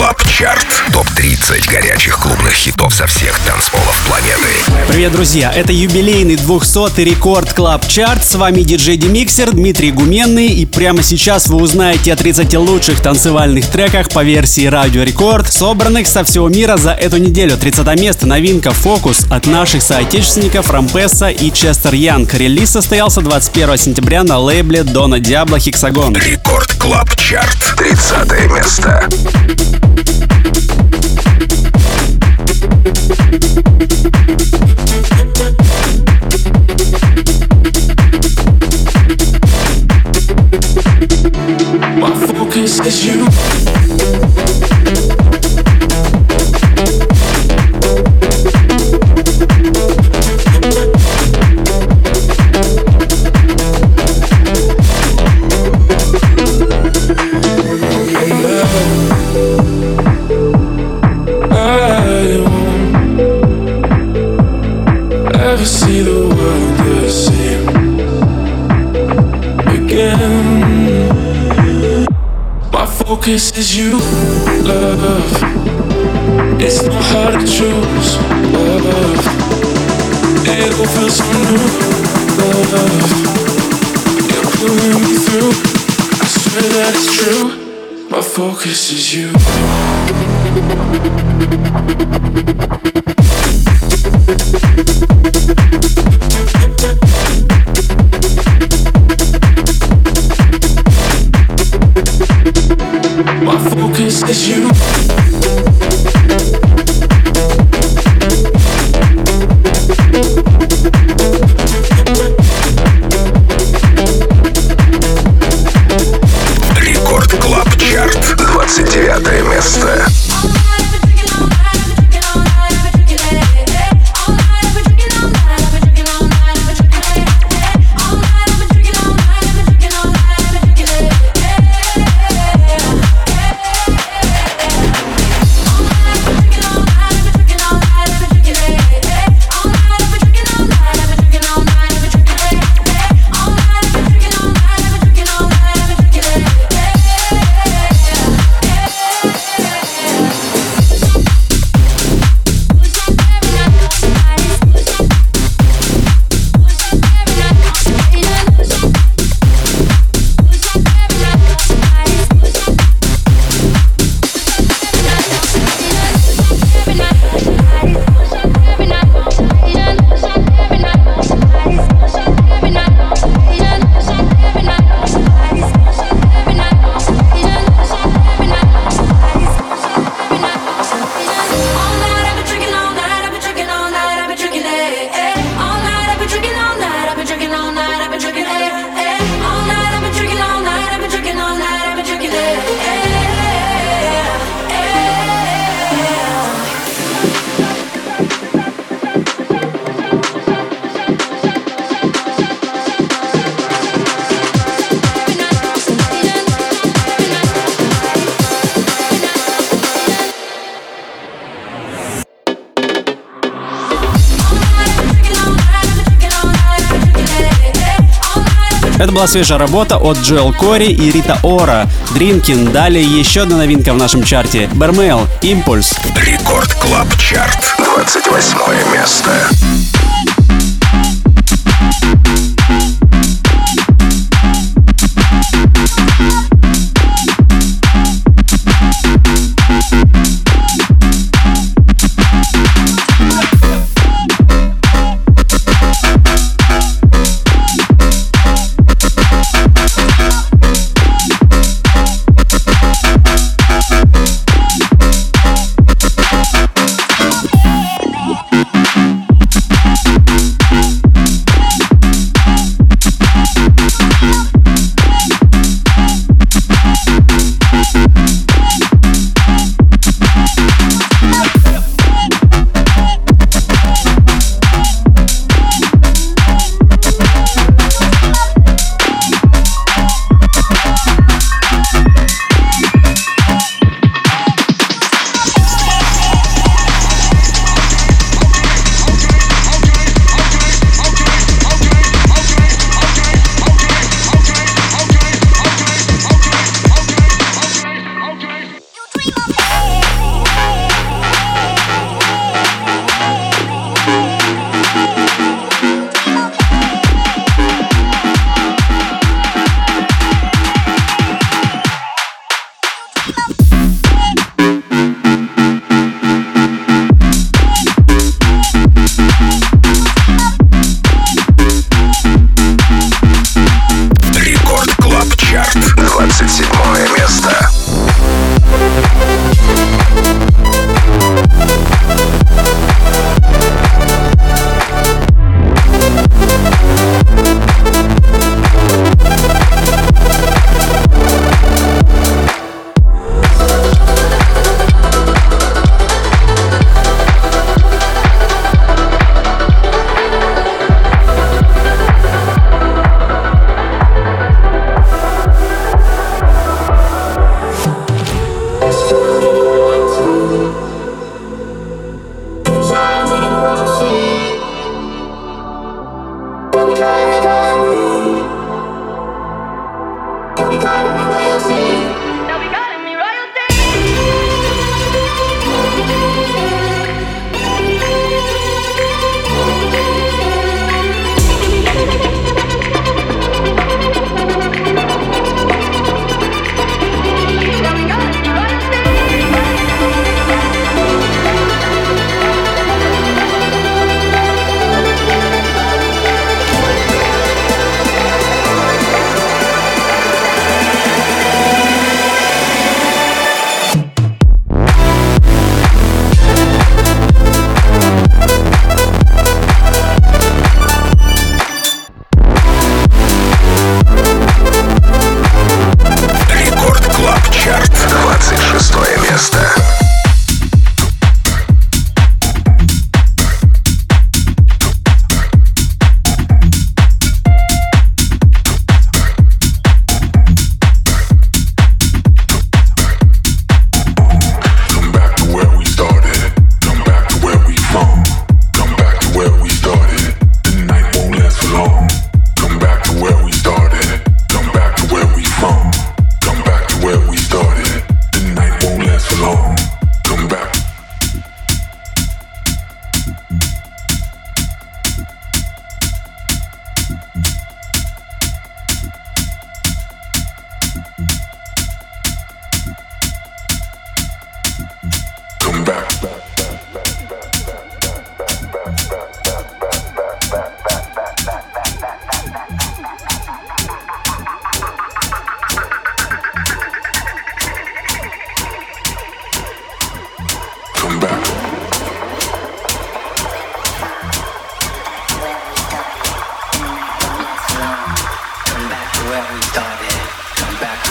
Club Chart. Топ-30 горячих клубных хитов со всех танцполов планеты. Привет, друзья! Это юбилейный 200-й Record Club Chart. С вами диджей Демиксер Дмитрий Гуменный. И прямо сейчас вы узнаете о 30 лучших танцевальных треках по версии Радио Рекорд, собранных со всего мира за эту неделю. 30 место новинка «Focus» от наших соотечественников Rompasso и Chester Young. Релиз состоялся 21 сентября на лейбле Дона Диабло Hexagon. Record Club Chart. 30 место. My focus is you. Focus is you, love. It's not hard to choose, love. It all feels so new, love. You're pulling me through. I swear that it's true. My focus is you. Focus is you. Это была свежая работа от Joel Corry и Rita Ora. Drinkin'. Далее еще одна новинка в нашем чарте. Бермейл. Impulse. Record Club Chart. 28 место.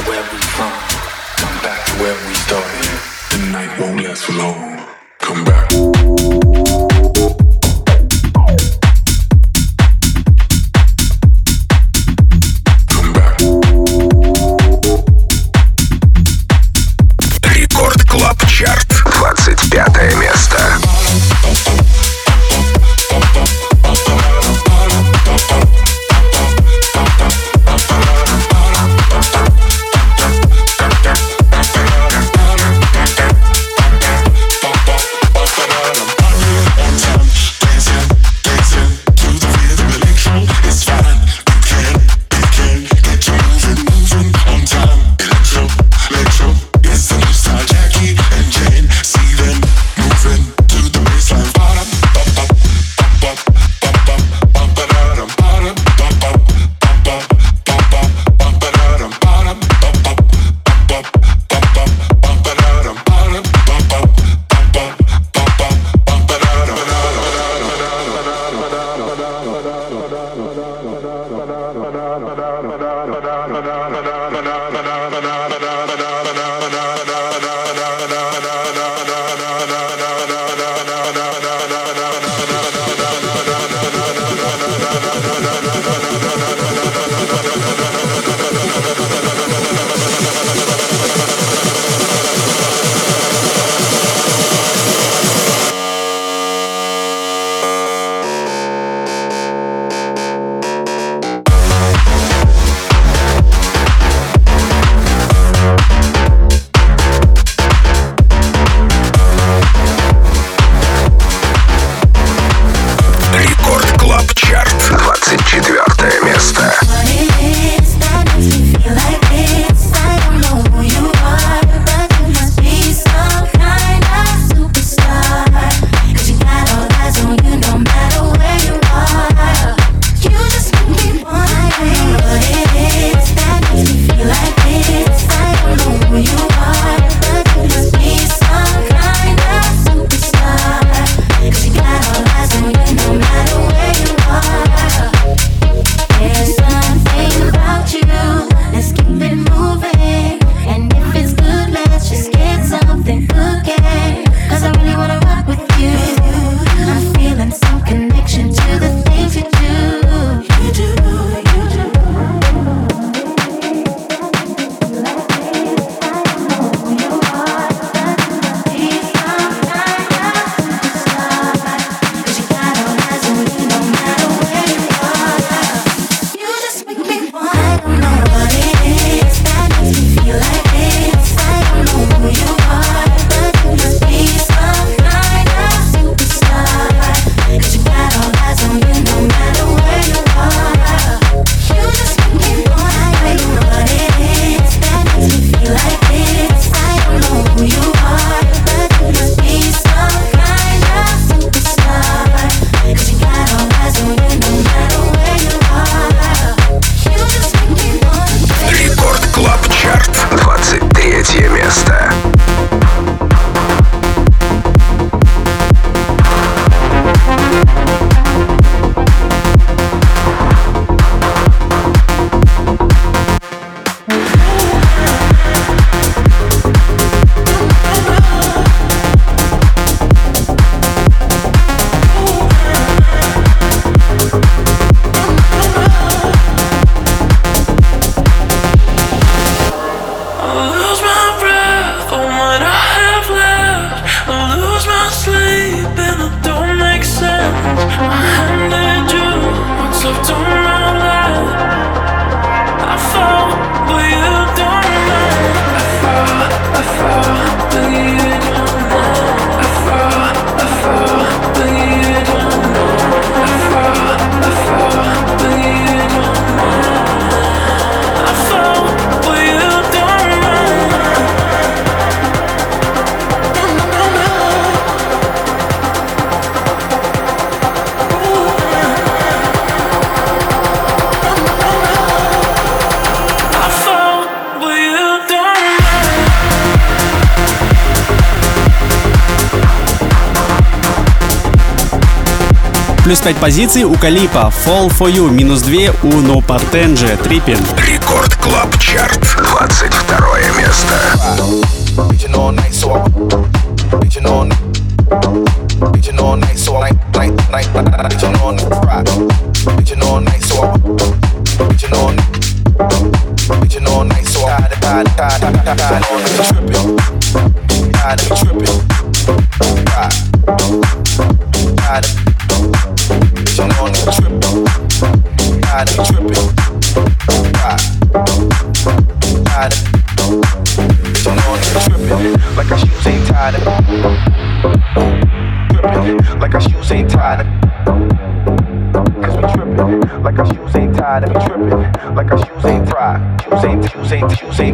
where we from. Come back to where we started. The night won't last for long. Come back. Плюс 5 позиций у Калипа. Fall for You минус 2 у No Partenje. Трипин. Рекорд Клаб Чарт. 22 место. Reaching all night, so I reaching all night, reaching all night, so I night, night, night, reaching all night, reaching all night, so I reaching all night, reaching all night, so I tired, tired, tired, tired, tired, on me tripping, tired of me tripping, rock,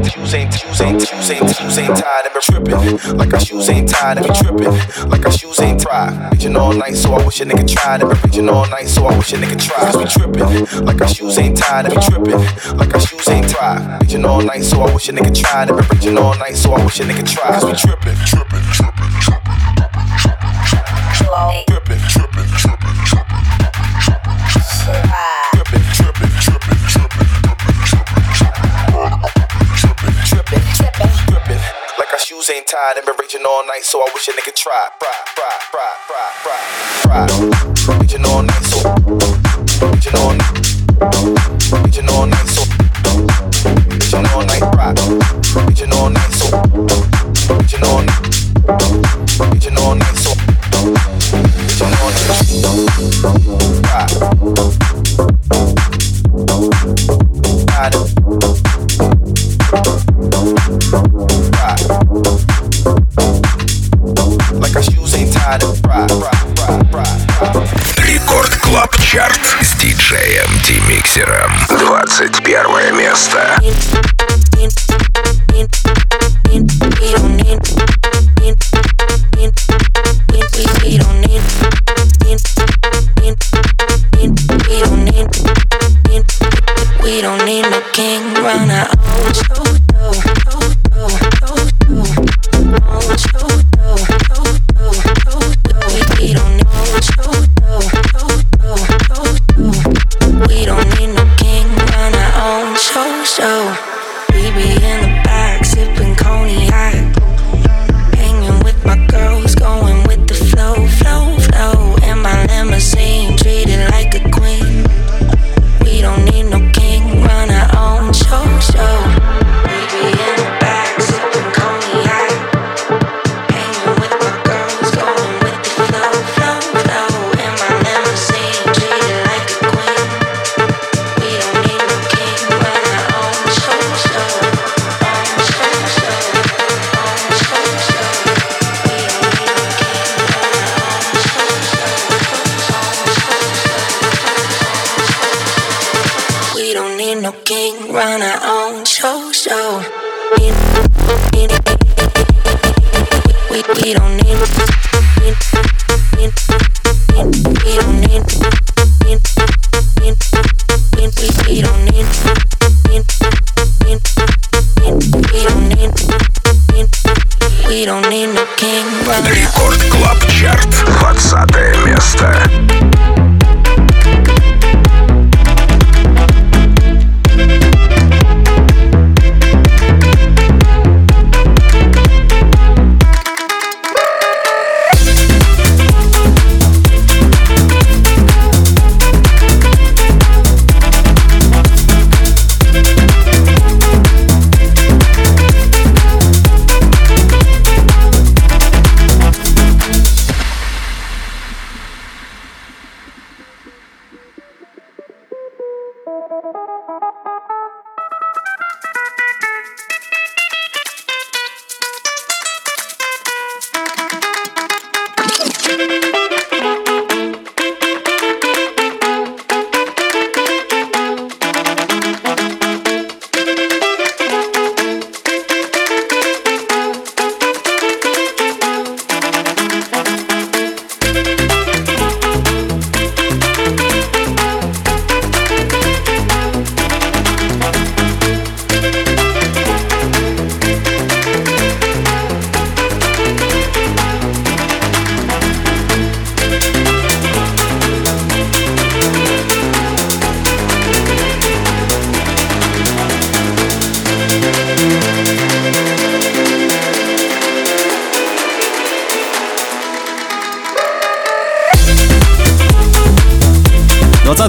shoes ain't, shoes ain't, shoes ain't, shoes ain't, tied up. We tripping, like our shoes ain't tied up. We tripping, like our shoes ain't tied. Reaching all night, so I wish a nigga tried it. Reaching all night, so I wish a nigga tried. Cause we tripping, like our shoes ain't tied up. We tripping, like our shoes ain't tied. Reaching all night, so I wish a nigga tried it. Reaching all night, so I wish a nigga tried. Cause we tripping, so I wish a nigga try, try, try, try, try, try, run our own show, show. We, we, don't need. We don't need.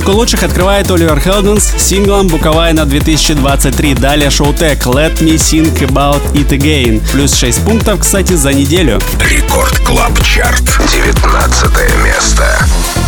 Двадцатку лучших открывает Oliver Heldens с синглом «Bucovina 2023». Далее Showtek «Let Me Think About It Again». Плюс 6 пунктов, кстати, за неделю. Record Club Chart. 19 место. место.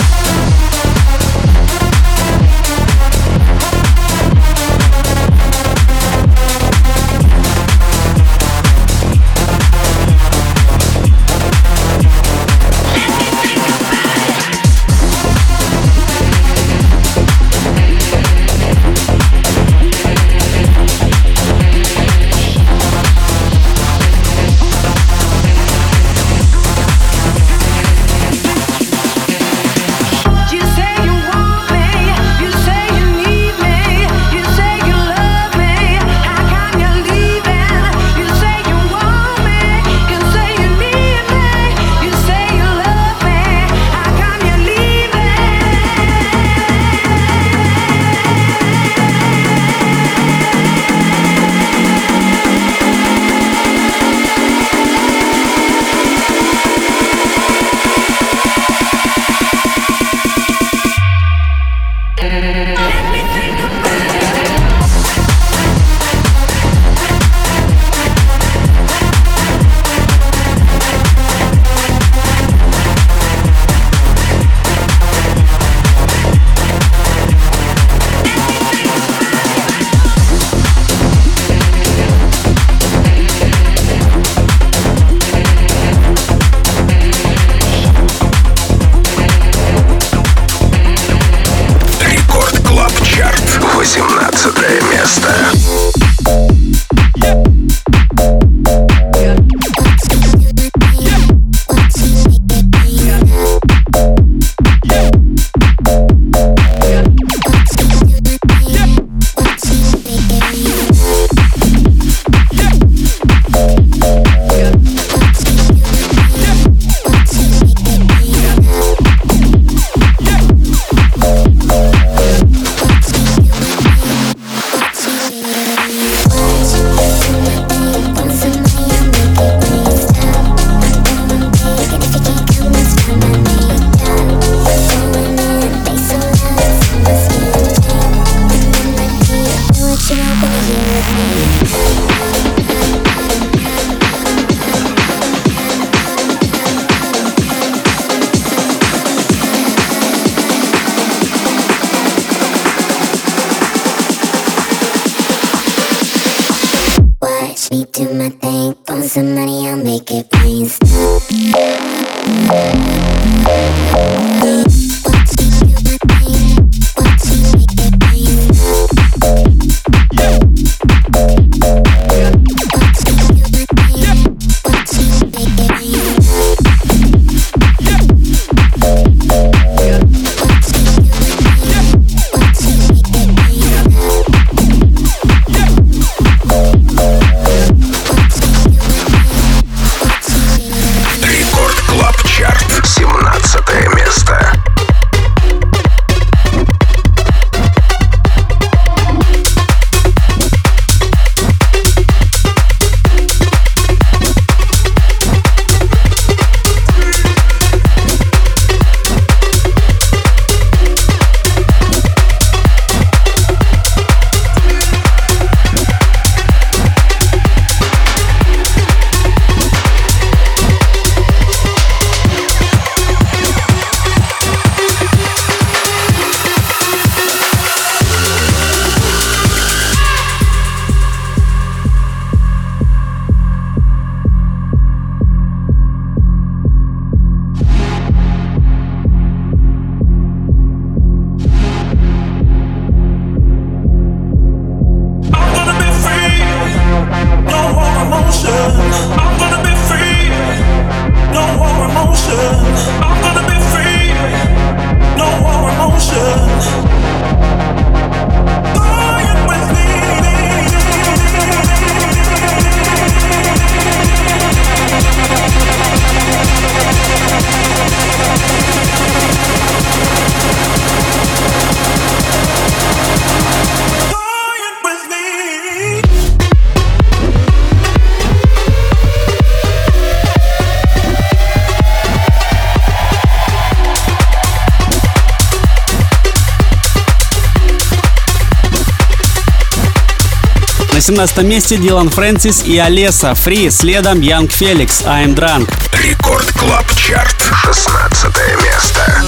17 месте Dillon Francis и Alesso, Free, следом Young Felix, I'm Drunk. Record Club Chart, 16 место.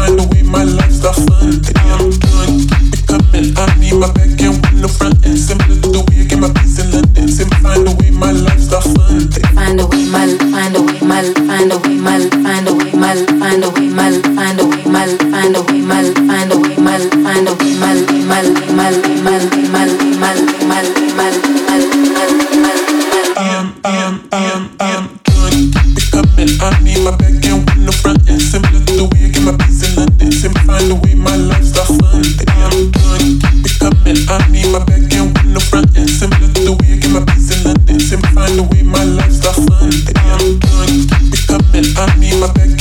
Find a way my life's the fun I'm doing. Becoming, I need my back and when the front and similar to the way I get my peace in London. Sim, find a way, my life's the fun. Find a way, my, find a way, my, find a way, my, find a way, my, find a way, my, find a way, my, find a way, my, find a way, my, find a way, my, find a way, my, my, my, my.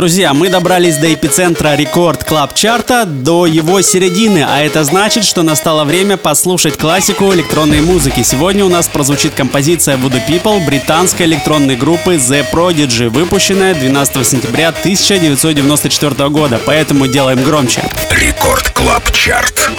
Друзья, мы добрались до эпицентра Record Club Chart а, до его середины, а это значит, что настало время послушать классику электронной музыки. Сегодня у нас прозвучит композиция Voodoo People британской электронной группы The Prodigy, выпущенная 12 сентября 1994 года, поэтому делаем громче. Record Club Chart.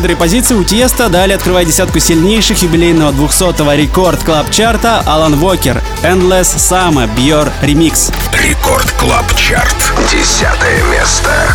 четыре позиции у Тиеста, дали открывать десятку сильнейших юбилейного 200-го рекорд клаб чарта Алан Вокер, Endless Summer, Бьор Remix. Рекорд клаб чарт. Десятое место.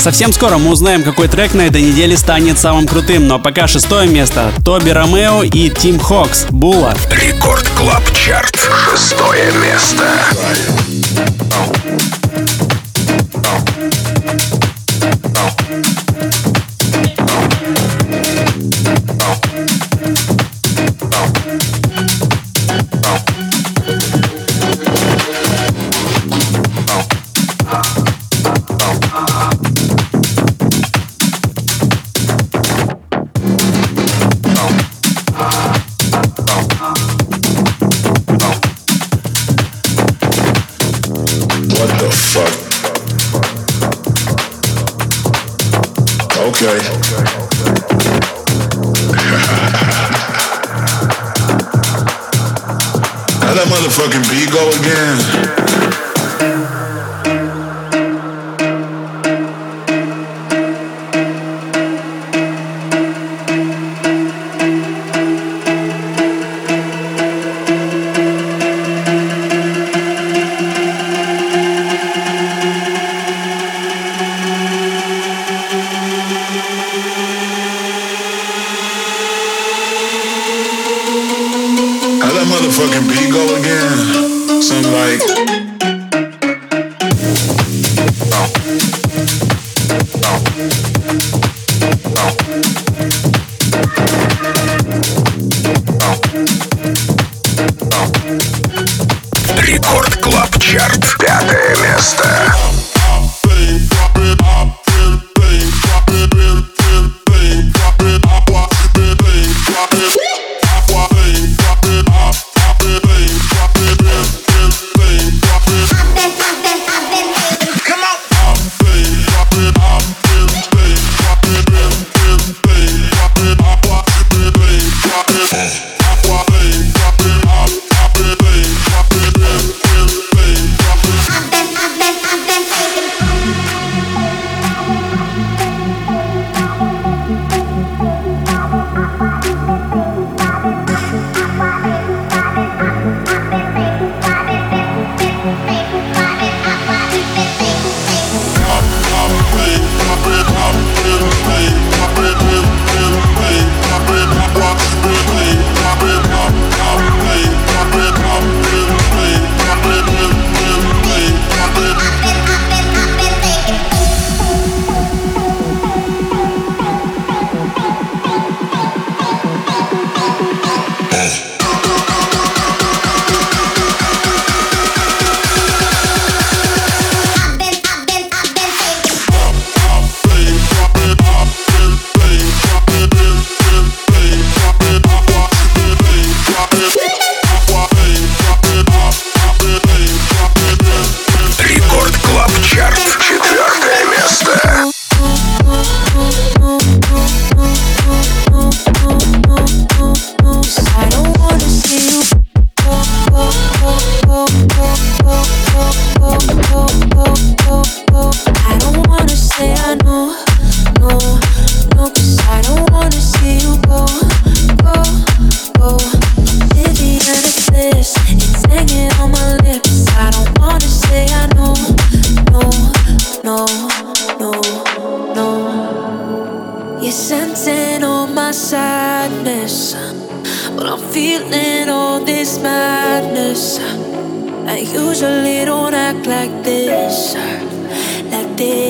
Совсем скоро мы узнаем, какой трек на этой неделе станет самым крутым, но пока шестое место Toby Romeo и Тим Хокс Була. Record Club Chart. Шестое место. Feeling all this madness. I usually don't act like this, like this.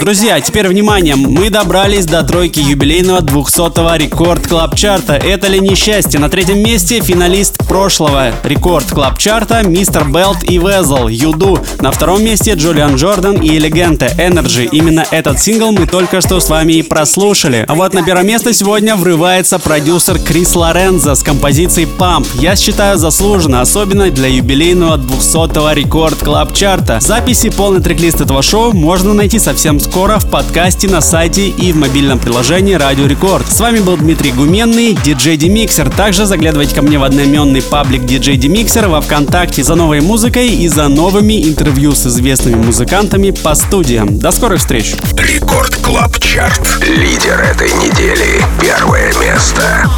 Друзья, теперь внимание, мы добрались до тройки юбилейного 200-го Record Club Chart а. Это ли не счастье? На третьем месте финалист прошлого Record Club Chart а Mr. Belt и Wezol You Do. На втором месте Julian Jordan и Elegante Energy. Именно этот сингл мы только что с вами и прослушали. А вот на первое место сегодня врывается продюсер Chris Lorenzo с композицией Pump. Я считаю заслуженно, особенно для юбилейного 200-го Record Club Chart а. Записи полный трек-лист этого шоу можно найти совсем скоро в подкасте на сайте и в мобильном приложении Радио Рекорд. С вами был Дмитрий Гуменный, диджей Демиксер. Также заглядывайте ко мне в одноименный паблик диджей Демиксер во Вконтакте за новой музыкой и за новыми интервью с известными музыкантами по студиям. До скорых встреч! Record Club Chart. Лидер этой недели. Первое место.